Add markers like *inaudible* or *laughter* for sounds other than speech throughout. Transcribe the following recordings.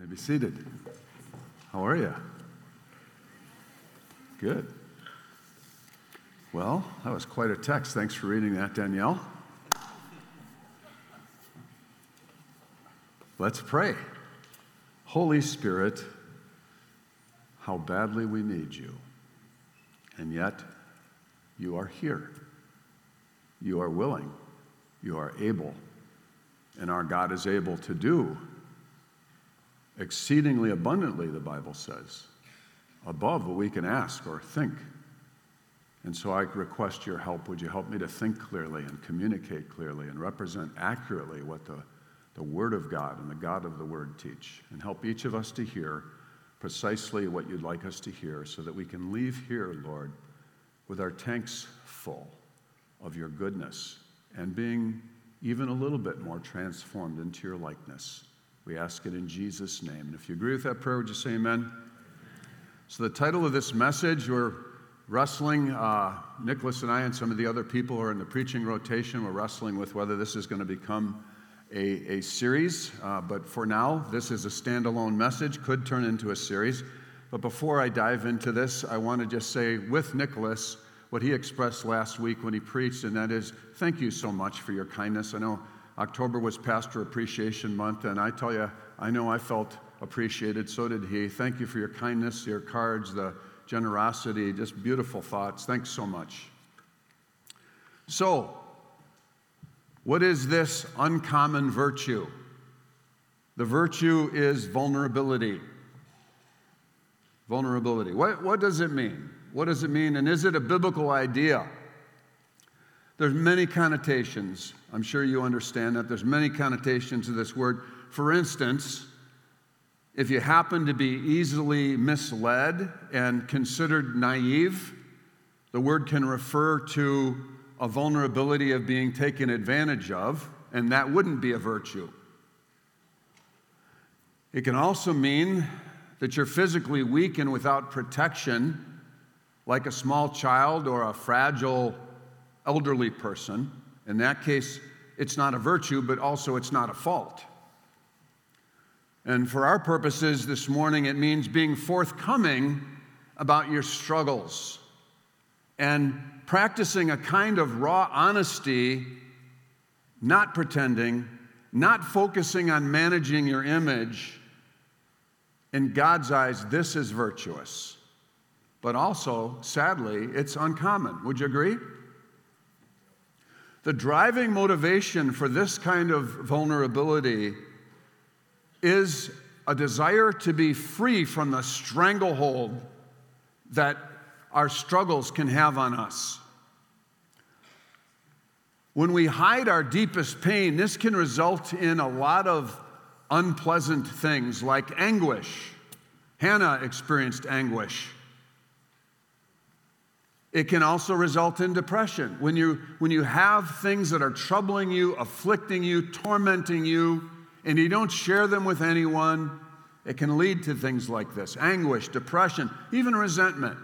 may be seated. How are you? Good. Well, that was quite a text. Thanks for reading that, Danielle. Let's pray. Holy Spirit, how badly we need you. And yet, you are here. You are willing. You are able. And our God is able to do exceedingly abundantly, the Bible says, above what we can ask or think. And so I request your help. Would you help me to think clearly and communicate clearly and represent accurately what the, the Word of God and the God of the Word teach? And help each of us to hear precisely what you'd like us to hear so that we can leave here, Lord, with our tanks full of your goodness and being even a little bit more transformed into your likeness. We ask it in Jesus' name. And if you agree with that prayer, would you say amen? So, the title of this message, we're wrestling, uh, Nicholas and I and some of the other people who are in the preaching rotation, we're wrestling with whether this is going to become a, a series. Uh, but for now, this is a standalone message, could turn into a series. But before I dive into this, I want to just say with Nicholas what he expressed last week when he preached, and that is thank you so much for your kindness. I know October was Pastor Appreciation Month, and I tell you, I know I felt appreciated. So did he. Thank you for your kindness, your cards, the generosity, just beautiful thoughts. Thanks so much. So, what is this uncommon virtue? The virtue is vulnerability. Vulnerability. What, what does it mean? What does it mean? And is it a biblical idea? There's many connotations. I'm sure you understand that. There's many connotations to this word. For instance, if you happen to be easily misled and considered naive, the word can refer to a vulnerability of being taken advantage of, and that wouldn't be a virtue. It can also mean that you're physically weak and without protection, like a small child or a fragile elderly person. In that case, it's not a virtue, but also it's not a fault. And for our purposes this morning, it means being forthcoming about your struggles and practicing a kind of raw honesty, not pretending, not focusing on managing your image. In God's eyes, this is virtuous. But also, sadly, it's uncommon. Would you agree? The driving motivation for this kind of vulnerability is a desire to be free from the stranglehold that our struggles can have on us. When we hide our deepest pain, this can result in a lot of unpleasant things like anguish. Hannah experienced anguish. It can also result in depression. When you, when you have things that are troubling you, afflicting you, tormenting you, and you don't share them with anyone, it can lead to things like this anguish, depression, even resentment.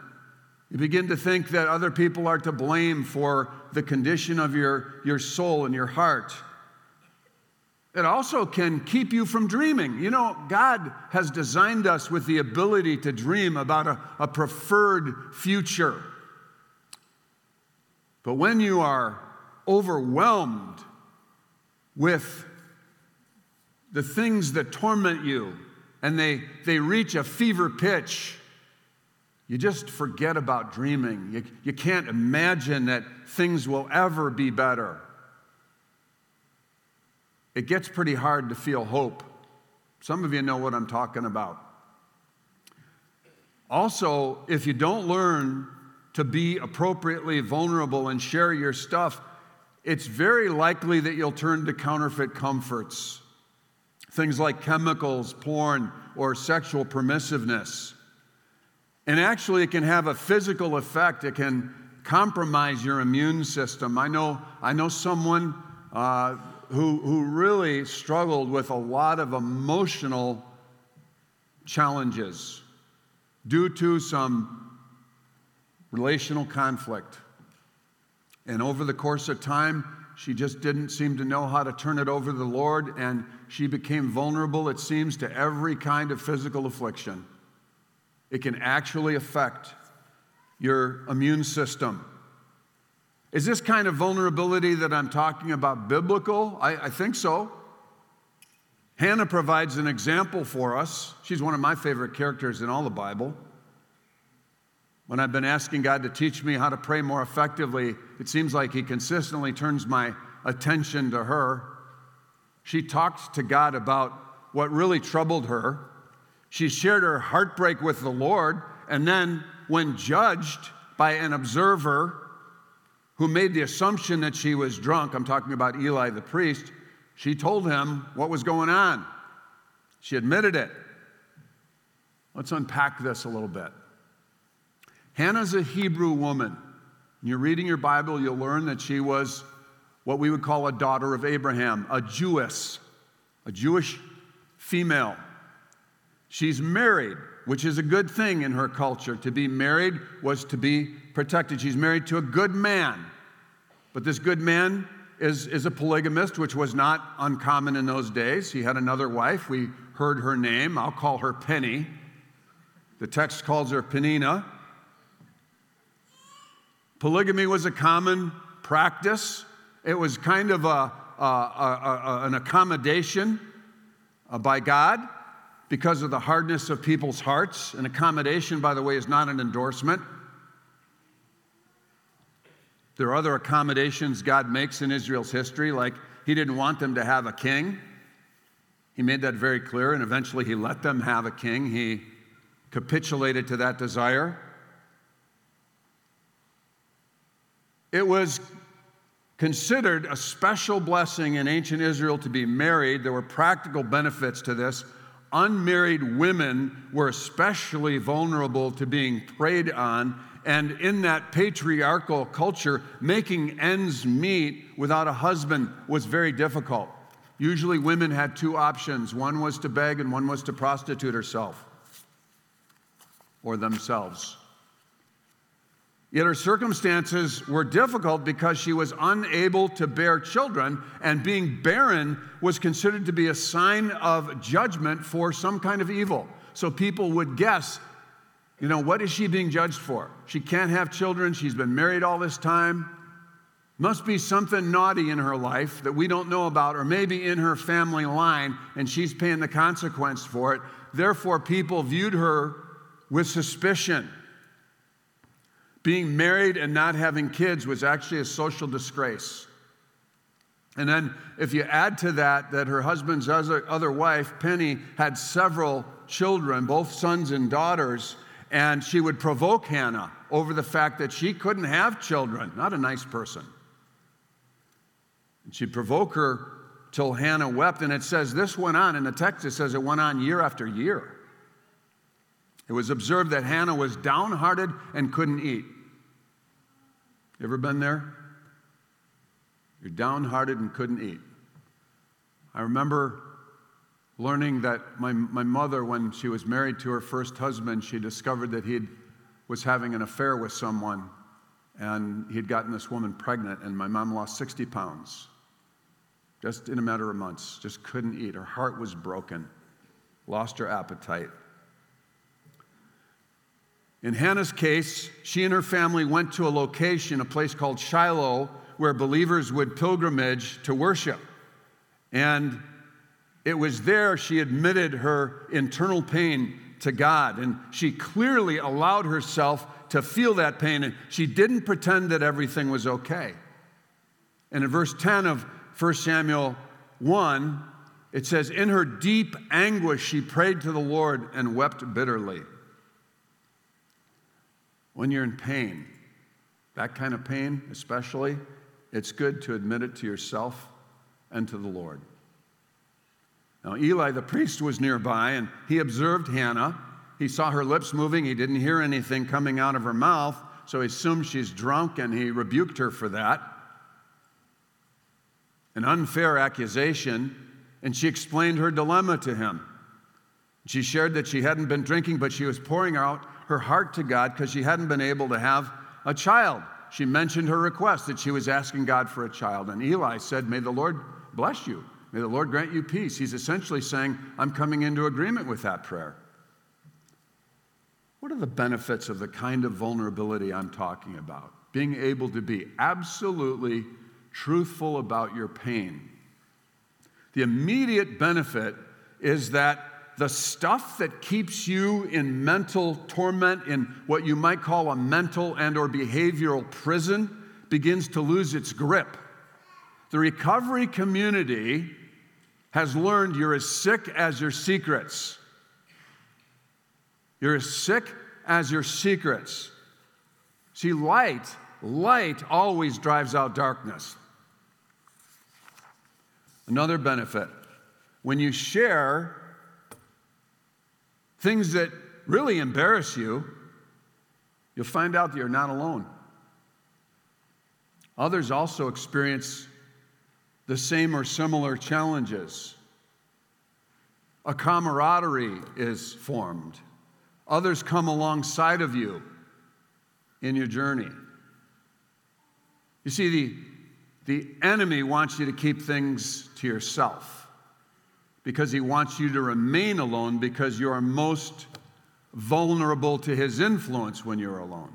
You begin to think that other people are to blame for the condition of your, your soul and your heart. It also can keep you from dreaming. You know, God has designed us with the ability to dream about a, a preferred future. But when you are overwhelmed with the things that torment you and they, they reach a fever pitch, you just forget about dreaming. You, you can't imagine that things will ever be better. It gets pretty hard to feel hope. Some of you know what I'm talking about. Also, if you don't learn to be appropriately vulnerable and share your stuff, it's very likely that you'll turn to counterfeit comforts. Things like chemicals, porn, or sexual permissiveness. And actually, it can have a physical effect. It can compromise your immune system. I know, I know someone uh, who, who really struggled with a lot of emotional challenges due to some relational conflict. And over the course of time, She just didn't seem to know how to turn it over to the Lord, and she became vulnerable, it seems, to every kind of physical affliction. It can actually affect your immune system. Is this kind of vulnerability that I'm talking about biblical? I, I think so. Hannah provides an example for us. She's one of my favorite characters in all the Bible. When I've been asking God to teach me how to pray more effectively, it seems like He consistently turns my attention to her. She talked to God about what really troubled her. She shared her heartbreak with the Lord, and then, when judged by an observer who made the assumption that she was drunk, I'm talking about Eli the priest, she told him what was going on. She admitted it. Let's unpack this a little bit. Hannah's a Hebrew woman. You're reading your Bible, you'll learn that she was what we would call a daughter of Abraham, a Jewess, a Jewish female. She's married, which is a good thing in her culture. To be married was to be protected. She's married to a good man. But this good man is, is a polygamist, which was not uncommon in those days. He had another wife. We heard her name. I'll call her Penny. The text calls her Peninnah. Polygamy was a common practice. It was kind of a, a, a, an accommodation uh, by God because of the hardness of people's hearts. An accommodation, by the way, is not an endorsement. There are other accommodations God makes in Israel's history, like He didn't want them to have a king. He made that very clear, and eventually He let them have a king. He capitulated to that desire. It was considered a special blessing in ancient Israel to be married. There were practical benefits to this. Unmarried women were especially vulnerable to being preyed on and in that patriarchal culture, making ends meet without a husband was very difficult. Usually, women had two options one was to beg, and one was to prostitute herself or themselves. Yet her circumstances were difficult because she was unable to bear children, and being barren was considered to be a sign of judgment for some kind of evil. So people would guess you know, what is she being judged for? She can't have children. She's been married all this time. Must be something naughty in her life that we don't know about, or maybe in her family line, and she's paying the consequence for it. Therefore, people viewed her with suspicion. Being married and not having kids was actually a social disgrace. And then, if you add to that that her husband's other, wife, Penny, had several children, both sons and daughters, and she would provoke Hannah over the fact that she couldn't have children. Not a nice person. And she'd provoke her till Hannah wept. And it says this went on. In the text, it says it went on year after year. It was observed that Hannah was downhearted and couldn't eat. You ever been there? You're downhearted and couldn't eat. I remember learning that my, my mother, when she was married to her first husband, she discovered that he was having an affair with someone and he'd gotten this woman pregnant, and my mom lost 60 pounds just in a matter of months, just couldn't eat. Her heart was broken, lost her appetite. In Hannah's case, she and her family went to a location, a place called Shiloh, where believers would pilgrimage to worship. And it was there she admitted her internal pain to God, and she clearly allowed herself to feel that pain, and she didn't pretend that everything was okay. And in verse 10 of 1 Samuel 1, it says, In her deep anguish, she prayed to the Lord and wept bitterly. When you're in pain, that kind of pain especially, it's good to admit it to yourself and to the Lord. Now, Eli the priest was nearby and he observed Hannah. He saw her lips moving. He didn't hear anything coming out of her mouth, so he assumed she's drunk and he rebuked her for that. An unfair accusation, and she explained her dilemma to him. She shared that she hadn't been drinking, but she was pouring out her heart to God because she hadn't been able to have a child. she mentioned her request that she was asking God for a child. And Eli said, May the Lord bless you. May the Lord grant you peace. He's essentially saying, I'm coming into agreement with that prayer. What are the benefits of the kind of vulnerability I'm talking about? Being able to be absolutely truthful about your pain. The immediate benefit is that the stuff that keeps you in mental torment in what you might call a mental and or behavioral prison begins to lose its grip. The recovery community has learned you're as sick as your secrets. You're as sick as your secrets. See light light always drives out darkness. Another benefit. When you share things that really embarrass you, you'll find out that you're not alone. Others also experience the same or similar challenges. A camaraderie is formed. Others come alongside of you in your journey. You see, the, the enemy wants you to keep things to yourself because he wants you to remain alone because you are most vulnerable to his influence when you're alone.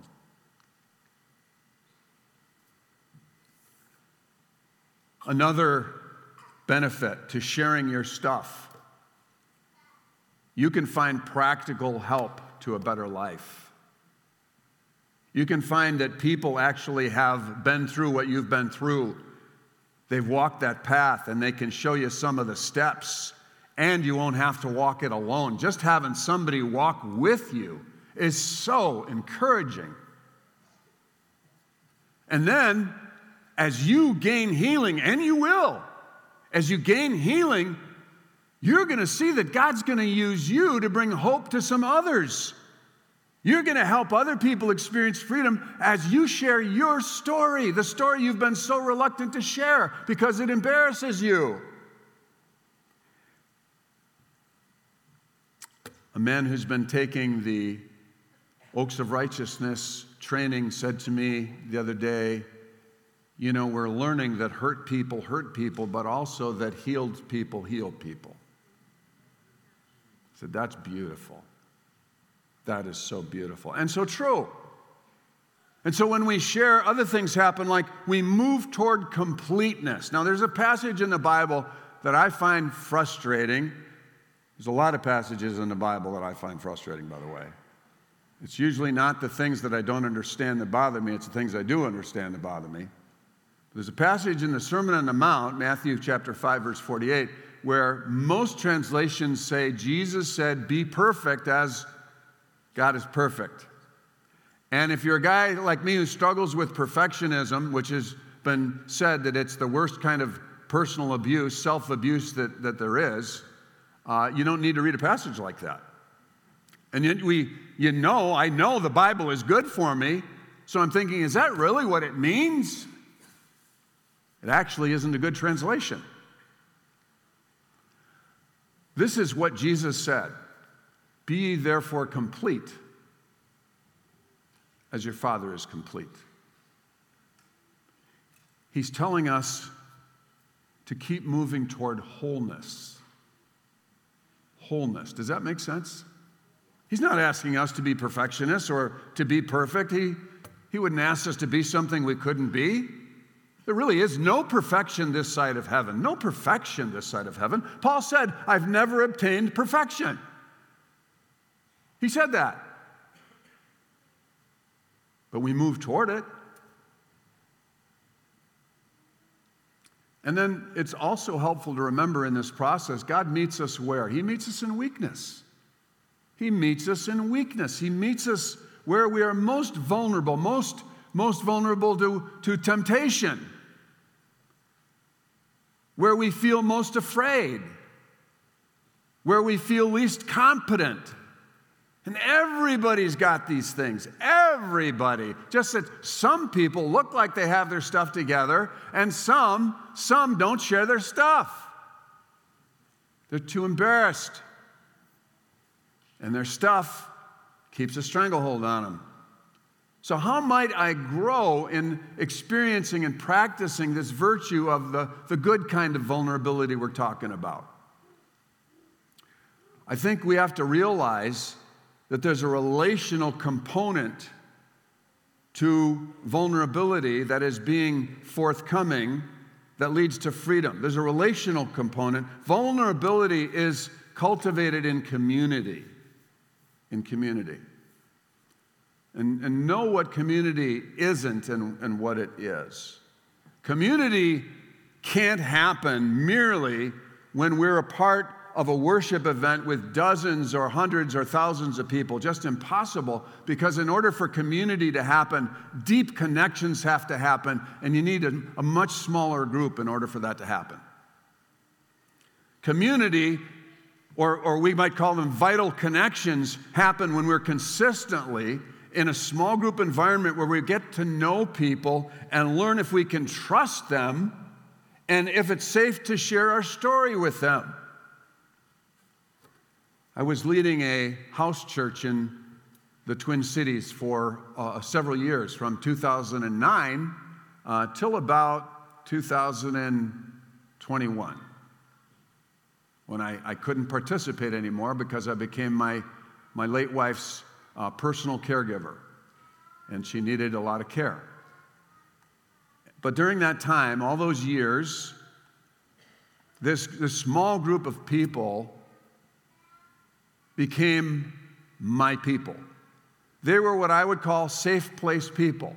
Another benefit to sharing your stuff you can find practical help to a better life. You can find that people actually have been through what you've been through. They've walked that path and they can show you some of the steps and you won't have to walk it alone. Just having somebody walk with you is so encouraging. And then, as you gain healing, and you will, as you gain healing, you're going to see that God's going to use you to bring hope to some others. You're going to help other people experience freedom as you share your story, the story you've been so reluctant to share because it embarrasses you. A man who's been taking the Oaks of Righteousness training said to me the other day, You know, we're learning that hurt people hurt people, but also that healed people heal people. I said, That's beautiful. That is so beautiful and so true. And so when we share, other things happen, like we move toward completeness. Now, there's a passage in the Bible that I find frustrating there's a lot of passages in the Bible that I find frustrating, by the way. It's usually not the things that I don't understand that bother me, it's the things I do understand that bother me. There's a passage in the Sermon on the Mount, Matthew chapter 5, verse 48, where most translations say Jesus said, Be perfect as God is perfect. And if you're a guy like me who struggles with perfectionism, which has been said that it's the worst kind of personal abuse, self abuse that, that there is, uh, you don't need to read a passage like that. And yet we, you know, I know the Bible is good for me, so I'm thinking, is that really what it means? It actually isn't a good translation. This is what Jesus said Be ye therefore complete, as your Father is complete. He's telling us to keep moving toward wholeness wholeness. Does that make sense? He's not asking us to be perfectionists or to be perfect. He, he wouldn't ask us to be something we couldn't be. There really is no perfection this side of heaven, no perfection this side of heaven. Paul said, I've never obtained perfection. He said that. But we move toward it. And then it's also helpful to remember in this process, God meets us where? He meets us in weakness. He meets us in weakness. He meets us where we are most vulnerable, most, most vulnerable to, to temptation, where we feel most afraid, where we feel least competent and everybody's got these things. Everybody. Just that some people look like they have their stuff together, and some, some don't share their stuff. They're too embarrassed. And their stuff keeps a stranglehold on them. So, how might I grow in experiencing and practicing this virtue of the, the good kind of vulnerability we're talking about? I think we have to realize that there's a relational component to vulnerability that is being forthcoming that leads to freedom. There's a relational component. Vulnerability is cultivated in community. In community. And, and know what community isn't and, and what it is. Community can't happen merely when we're a part of a worship event with dozens or hundreds or thousands of people. Just impossible because, in order for community to happen, deep connections have to happen, and you need a, a much smaller group in order for that to happen. Community, or, or we might call them vital connections, happen when we're consistently in a small group environment where we get to know people and learn if we can trust them and if it's safe to share our story with them. I was leading a house church in the Twin Cities for uh, several years, from 2009 uh, till about 2021, when I, I couldn't participate anymore because I became my, my late wife's uh, personal caregiver, and she needed a lot of care. But during that time, all those years, this, this small group of people became my people. They were what I would call safe place people.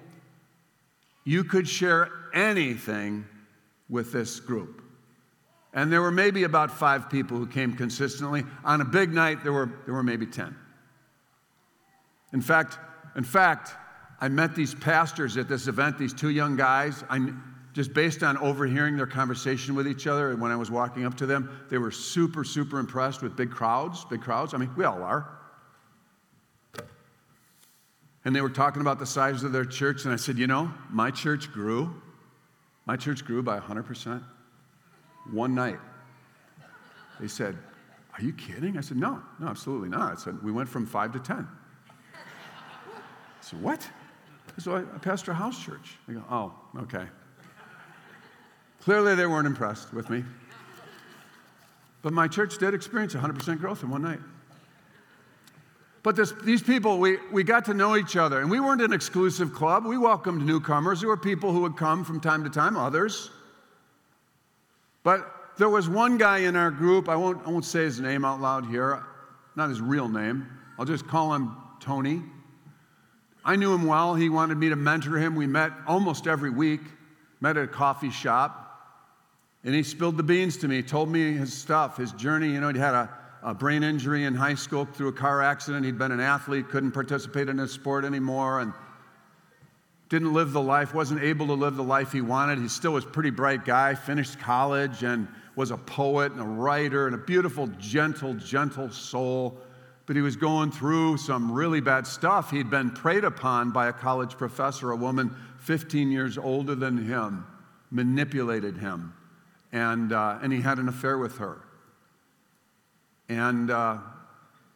You could share anything with this group. And there were maybe about five people who came consistently. On a big night, there were, there were maybe 10. In fact, in fact, I met these pastors at this event, these two young guys. I, just based on overhearing their conversation with each other and when I was walking up to them, they were super, super impressed with big crowds, big crowds. I mean, we all are. And they were talking about the size of their church, and I said, You know, my church grew. My church grew by 100% one night. They said, Are you kidding? I said, No, no, absolutely not. I said, We went from five to 10. I said, What? So I pastor a house church. They go, Oh, okay. Clearly, they weren't impressed with me. But my church did experience 100% growth in one night. But this, these people, we, we got to know each other, and we weren't an exclusive club. We welcomed newcomers. There were people who would come from time to time, others. But there was one guy in our group, I won't, I won't say his name out loud here, not his real name. I'll just call him Tony. I knew him well. He wanted me to mentor him. We met almost every week, met at a coffee shop. And he spilled the beans to me, told me his stuff, his journey. You know, he had a, a brain injury in high school through a car accident. He'd been an athlete, couldn't participate in his sport anymore, and didn't live the life, wasn't able to live the life he wanted. He still was a pretty bright guy, finished college, and was a poet and a writer and a beautiful, gentle, gentle soul. But he was going through some really bad stuff. He'd been preyed upon by a college professor, a woman 15 years older than him, manipulated him and, uh, and he had an affair with her. And, uh,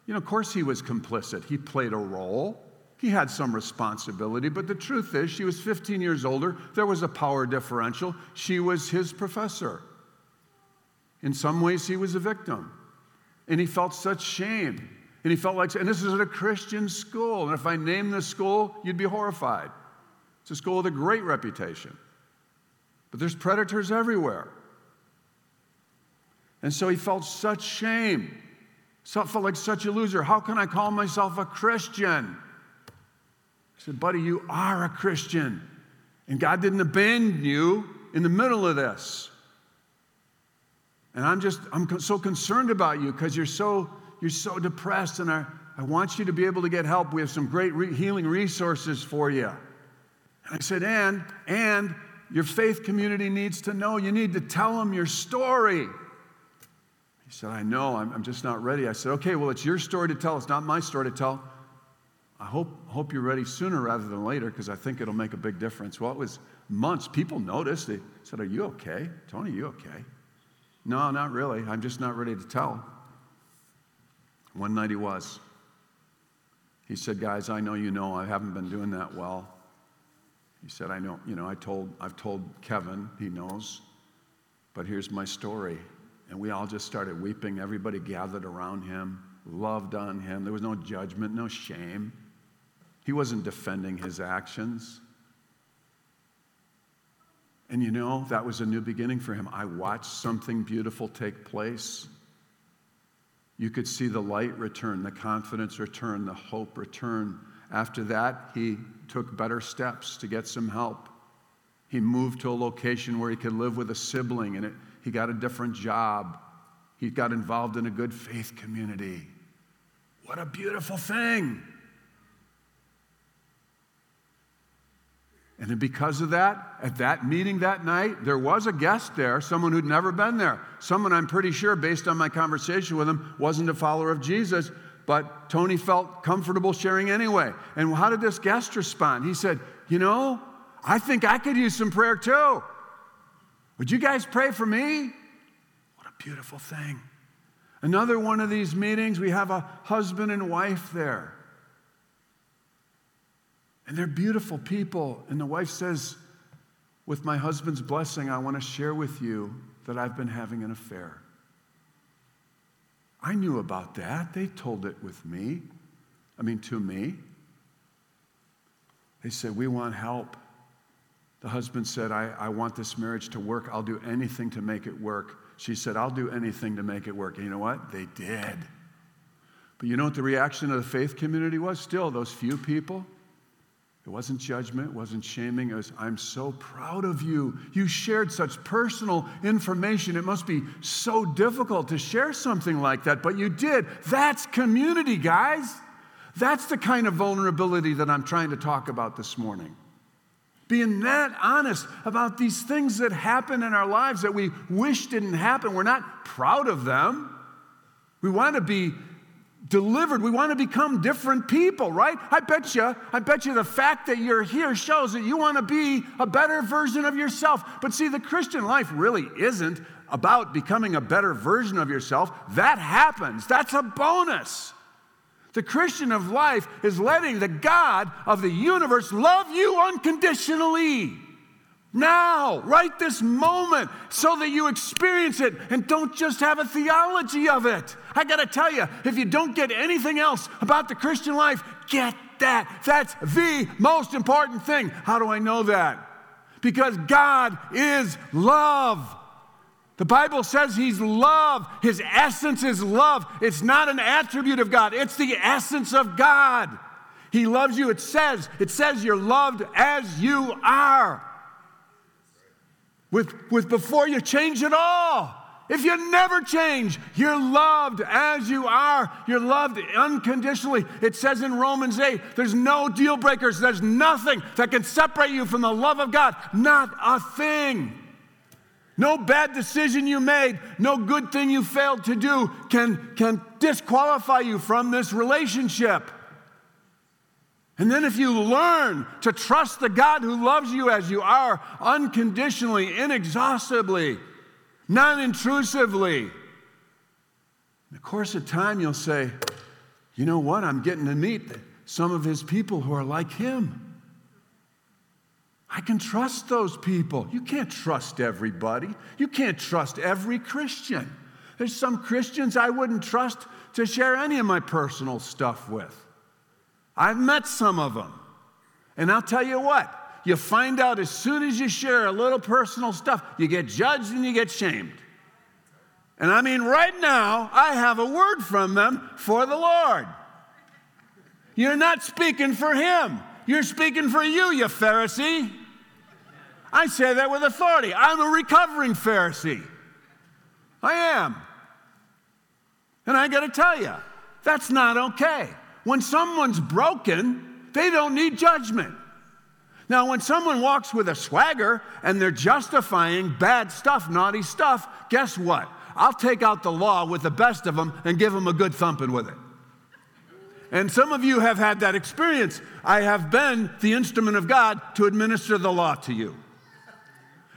you know, of course he was complicit. He played a role. He had some responsibility, but the truth is, she was 15 years older. There was a power differential. She was his professor. In some ways, he was a victim. And he felt such shame. And he felt like, and this is at a Christian school. And if I name this school, you'd be horrified. It's a school with a great reputation. But there's predators everywhere. And so he felt such shame, so felt like such a loser. How can I call myself a Christian? I said, buddy, you are a Christian. And God didn't abandon you in the middle of this. And I'm just, I'm so concerned about you because you're so, you're so depressed. And I, I want you to be able to get help. We have some great re- healing resources for you. And I said, and, and your faith community needs to know. You need to tell them your story. He said, I know, I'm, I'm just not ready. I said, Okay, well, it's your story to tell. It's not my story to tell. I hope, hope you're ready sooner rather than later because I think it'll make a big difference. Well, it was months. People noticed. They said, Are you okay? Tony, you okay? No, not really. I'm just not ready to tell. One night he was. He said, Guys, I know you know I haven't been doing that well. He said, I know, you know, I told, I've told Kevin, he knows, but here's my story. And we all just started weeping. Everybody gathered around him, loved on him. There was no judgment, no shame. He wasn't defending his actions. And you know, that was a new beginning for him. I watched something beautiful take place. You could see the light return, the confidence return, the hope return. After that, he took better steps to get some help. He moved to a location where he could live with a sibling and it, he got a different job. He got involved in a good faith community. What a beautiful thing! And then because of that, at that meeting that night, there was a guest there, someone who'd never been there. Someone I'm pretty sure, based on my conversation with him, wasn't a follower of Jesus, but Tony felt comfortable sharing anyway. And how did this guest respond? He said, You know, I think I could use some prayer too. Would you guys pray for me? What a beautiful thing. Another one of these meetings, we have a husband and wife there. And they're beautiful people. And the wife says, With my husband's blessing, I want to share with you that I've been having an affair. I knew about that. They told it with me. I mean, to me. They said, We want help. The husband said, I, I want this marriage to work. I'll do anything to make it work. She said, I'll do anything to make it work. And you know what? They did. But you know what the reaction of the faith community was? Still, those few people it wasn't judgment, it wasn't shaming. It was, I'm so proud of you. You shared such personal information. It must be so difficult to share something like that, but you did. That's community, guys. That's the kind of vulnerability that I'm trying to talk about this morning. Being that honest about these things that happen in our lives that we wish didn't happen. We're not proud of them. We want to be delivered. We want to become different people, right? I bet you, I bet you the fact that you're here shows that you want to be a better version of yourself. But see, the Christian life really isn't about becoming a better version of yourself. That happens. That's a bonus. The Christian of life is letting the God of the universe love you unconditionally now, right this moment, so that you experience it and don't just have a theology of it. I gotta tell you, if you don't get anything else about the Christian life, get that. That's the most important thing. How do I know that? Because God is love. The Bible says He's love. His essence is love. It's not an attribute of God, it's the essence of God. He loves you. It says, it says you're loved as you are with, with before you change at all. If you never change, you're loved as you are. You're loved unconditionally. It says in Romans 8, there's no deal breakers. There's nothing that can separate you from the love of God. Not a thing. No bad decision you made, no good thing you failed to do can, can disqualify you from this relationship. And then, if you learn to trust the God who loves you as you are, unconditionally, inexhaustibly, non intrusively, in the course of time, you'll say, you know what? I'm getting to meet some of his people who are like him. I can trust those people. You can't trust everybody. You can't trust every Christian. There's some Christians I wouldn't trust to share any of my personal stuff with. I've met some of them. And I'll tell you what, you find out as soon as you share a little personal stuff, you get judged and you get shamed. And I mean, right now, I have a word from them for the Lord. You're not speaking for him, you're speaking for you, you Pharisee. I say that with authority. I'm a recovering Pharisee. I am. And I got to tell you, that's not okay. When someone's broken, they don't need judgment. Now, when someone walks with a swagger and they're justifying bad stuff, naughty stuff, guess what? I'll take out the law with the best of them and give them a good thumping with it. And some of you have had that experience. I have been the instrument of God to administer the law to you.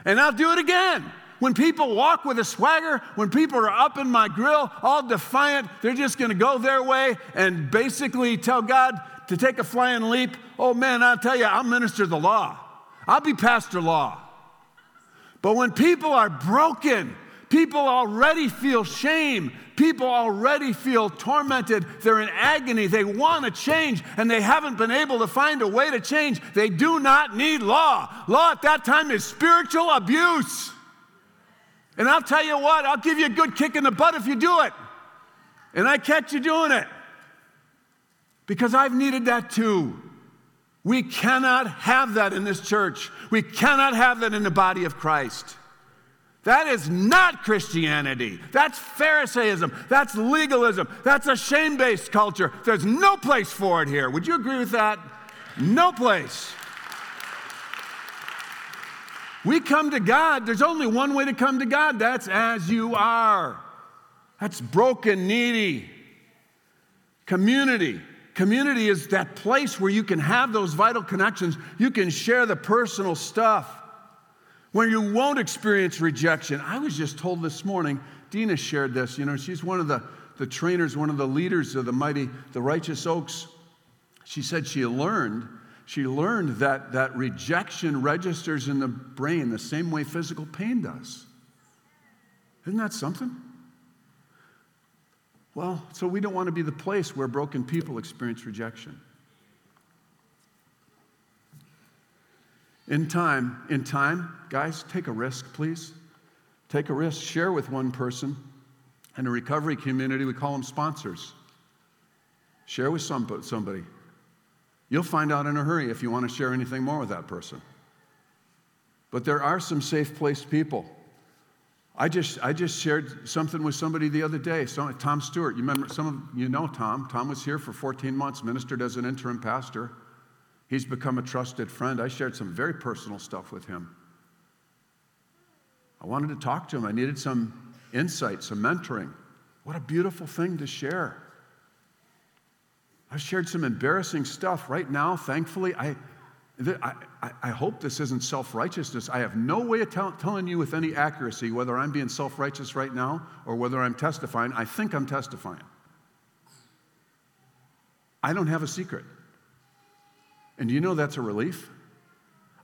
And I'll do it again. When people walk with a swagger, when people are up in my grill, all defiant, they're just to go their way and basically tell God, to take a flying leap, oh man, I'll tell you, I'll minister the law. I'll be pastor law. But when people are broken, people already feel shame. People already feel tormented. They're in agony. They want to change and they haven't been able to find a way to change. They do not need law. Law at that time is spiritual abuse. And I'll tell you what, I'll give you a good kick in the butt if you do it. And I catch you doing it. Because I've needed that too. We cannot have that in this church. We cannot have that in the body of Christ. That is not Christianity. That's Pharisaism. That's legalism. That's a shame based culture. There's no place for it here. Would you agree with that? No place. We come to God, there's only one way to come to God that's as you are. That's broken, needy. Community. Community is that place where you can have those vital connections. You can share the personal stuff where you won't experience rejection. I was just told this morning, Dina shared this, you know, she's one of the, the trainers, one of the leaders of the mighty, the righteous oaks. She said she learned, she learned that, that rejection registers in the brain the same way physical pain does. Isn't that something? Well, so we don't want to be the place where broken people experience rejection. In time, in time, guys, take a risk, please. Take a risk, share with one person. In a recovery community, we call them sponsors. Share with some, somebody. You'll find out in a hurry if you want to share anything more with that person. But there are some safe placed people. I just, I just shared something with somebody the other day. So, Tom Stewart, you remember, some of you know Tom. Tom was here for 14 months, ministered as an interim pastor. He's become a trusted friend. I shared some very personal stuff with him. I wanted to talk to him. I needed some insight, some mentoring. What a beautiful thing to share. I've shared some embarrassing stuff. Right now, thankfully, I, I, I hope this isn't self righteousness. I have no way of tell, telling you with any accuracy whether I'm being self righteous right now or whether I'm testifying. I think I'm testifying. I don't have a secret. And you know that's a relief?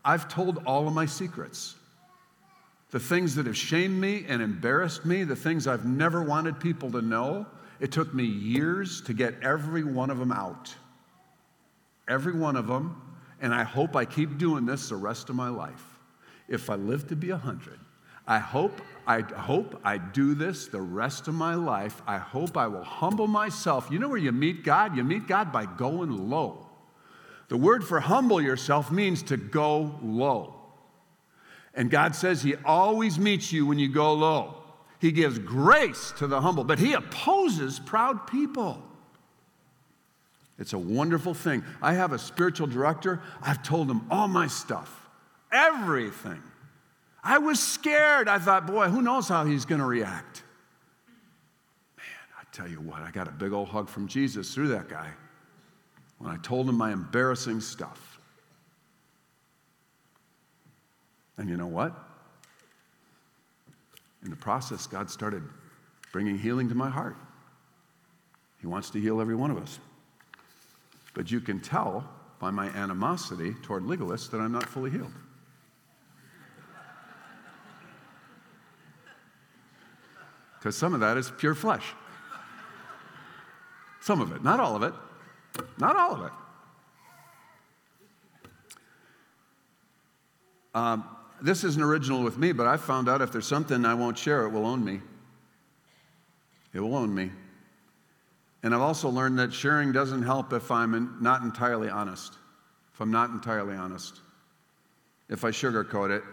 I've told all of my secrets. The things that have shamed me and embarrassed me, the things I've never wanted people to know, it took me years to get every one of them out. Every one of them. And I hope I keep doing this the rest of my life. If I live to be 100, I hope I hope I do this the rest of my life. I hope I will humble myself. You know where you meet God? You meet God by going low. The word for humble yourself means to go low. And God says He always meets you when you go low. He gives grace to the humble, but He opposes proud people. It's a wonderful thing. I have a spiritual director. I've told him all my stuff, everything. I was scared. I thought, boy, who knows how he's going to react? Man, I tell you what, I got a big old hug from Jesus through that guy when I told him my embarrassing stuff. And you know what? In the process, God started bringing healing to my heart. He wants to heal every one of us. But you can tell by my animosity toward legalists that I'm not fully healed. *laughs* Because some of that is pure flesh. Some of it, not all of it. Not all of it. Um, this isn't original with me, but I found out if there's something I won't share, it will own me. It will own me. And I've also learned that sharing doesn't help if I'm not entirely honest. If I'm not entirely honest. If I sugarcoat it.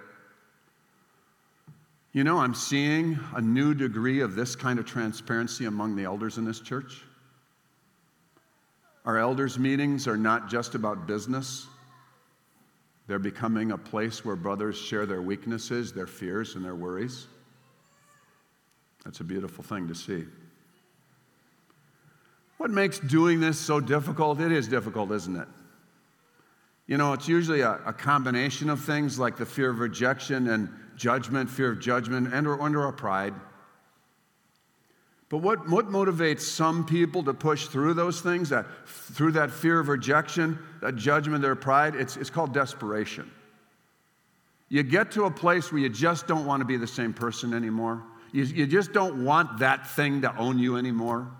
You know, I'm seeing a new degree of this kind of transparency among the elders in this church. Our elders' meetings are not just about business. They're becoming a place where brothers share their weaknesses, their fears, and their worries. That's a beautiful thing to see. What makes doing this so difficult? It is difficult, isn't it? You know, it's usually a, a combination of things like the fear of rejection and judgment, fear of judgment, and or under our pride. But what, what motivates some people to push through those things, that, through that fear of rejection, that judgment, their pride? It's, it's called desperation. You get to a place where you just don't want to be the same person anymore. You, you just don't want that thing to own you anymore.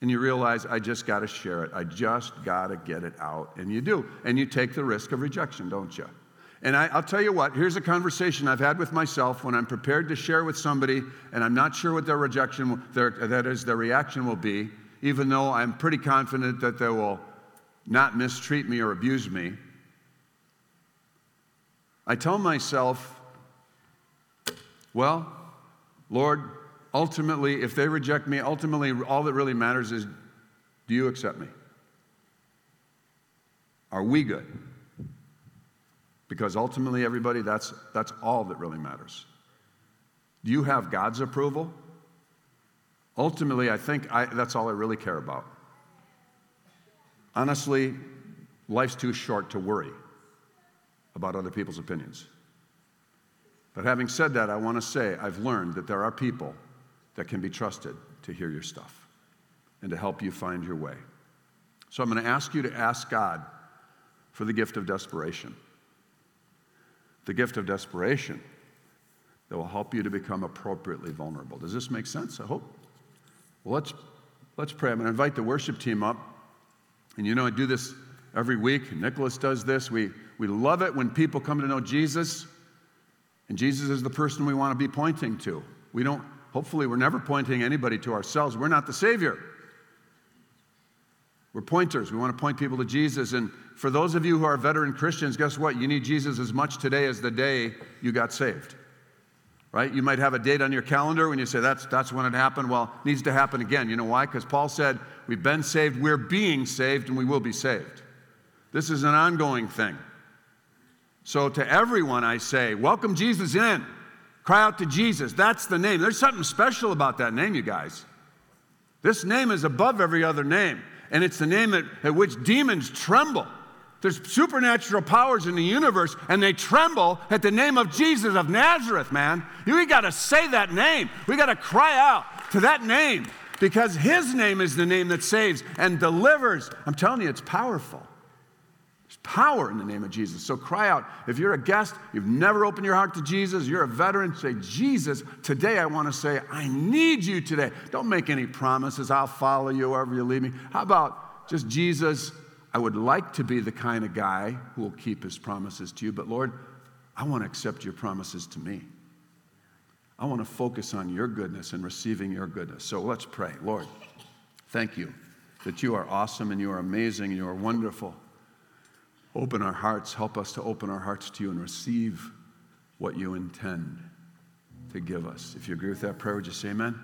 And you realize, I just got to share it. I just got to get it out. And you do. And you take the risk of rejection, don't you? And I, will tell you what, here's a conversation I've had with myself when I'm prepared to share with somebody and I'm not sure what their rejection, their, that is, their reaction will be, even though I'm pretty confident that they will not mistreat me or abuse me. I tell myself, well, Lord, ultimately, if they reject me, ultimately, all that really matters is do you accept me? Are we good? Because ultimately, everybody, that's, that's all that really matters. Do you have God's approval? Ultimately, I think I, that's all I really care about. Honestly, life's too short to worry about other people's opinions. But having said that, I want to say I've learned that there are people that can be trusted to hear your stuff and to help you find your way. So I'm going to ask you to ask God for the gift of desperation the gift of desperation that will help you to become appropriately vulnerable. Does this make sense? I hope. Well, let's, let's pray. I'm going to invite the worship team up. And you know, I do this every week. Nicholas does this. We, we love it when people come to know Jesus, and Jesus is the person we want to be pointing to. We don't, hopefully, we're never pointing anybody to ourselves. We're not the Savior. We're pointers. We want to point people to Jesus. And for those of you who are veteran Christians, guess what? You need Jesus as much today as the day you got saved. Right? You might have a date on your calendar when you say that's, that's when it happened. Well, it needs to happen again. You know why? Because Paul said, We've been saved, we're being saved, and we will be saved. This is an ongoing thing. So, to everyone, I say, Welcome Jesus in. Cry out to Jesus. That's the name. There's something special about that name, you guys. This name is above every other name, and it's the name at, at which demons tremble. There's supernatural powers in the universe, and they tremble at the name of Jesus of Nazareth, man. We got to say that name. We got to cry out to that name because his name is the name that saves and delivers. I'm telling you, it's powerful. There's power in the name of Jesus. So cry out. If you're a guest, you've never opened your heart to Jesus, you're a veteran, say, Jesus, today I want to say, I need you today. Don't make any promises. I'll follow you wherever you lead me. How about just Jesus? I would like to be the kind of guy who will keep his promises to you, but Lord, I want to accept your promises to me. I want to focus on your goodness and receiving your goodness. So let's pray. Lord, thank you that you are awesome and you are amazing and you are wonderful. Open our hearts, help us to open our hearts to you and receive what you intend to give us. If you agree with that prayer, would you say amen?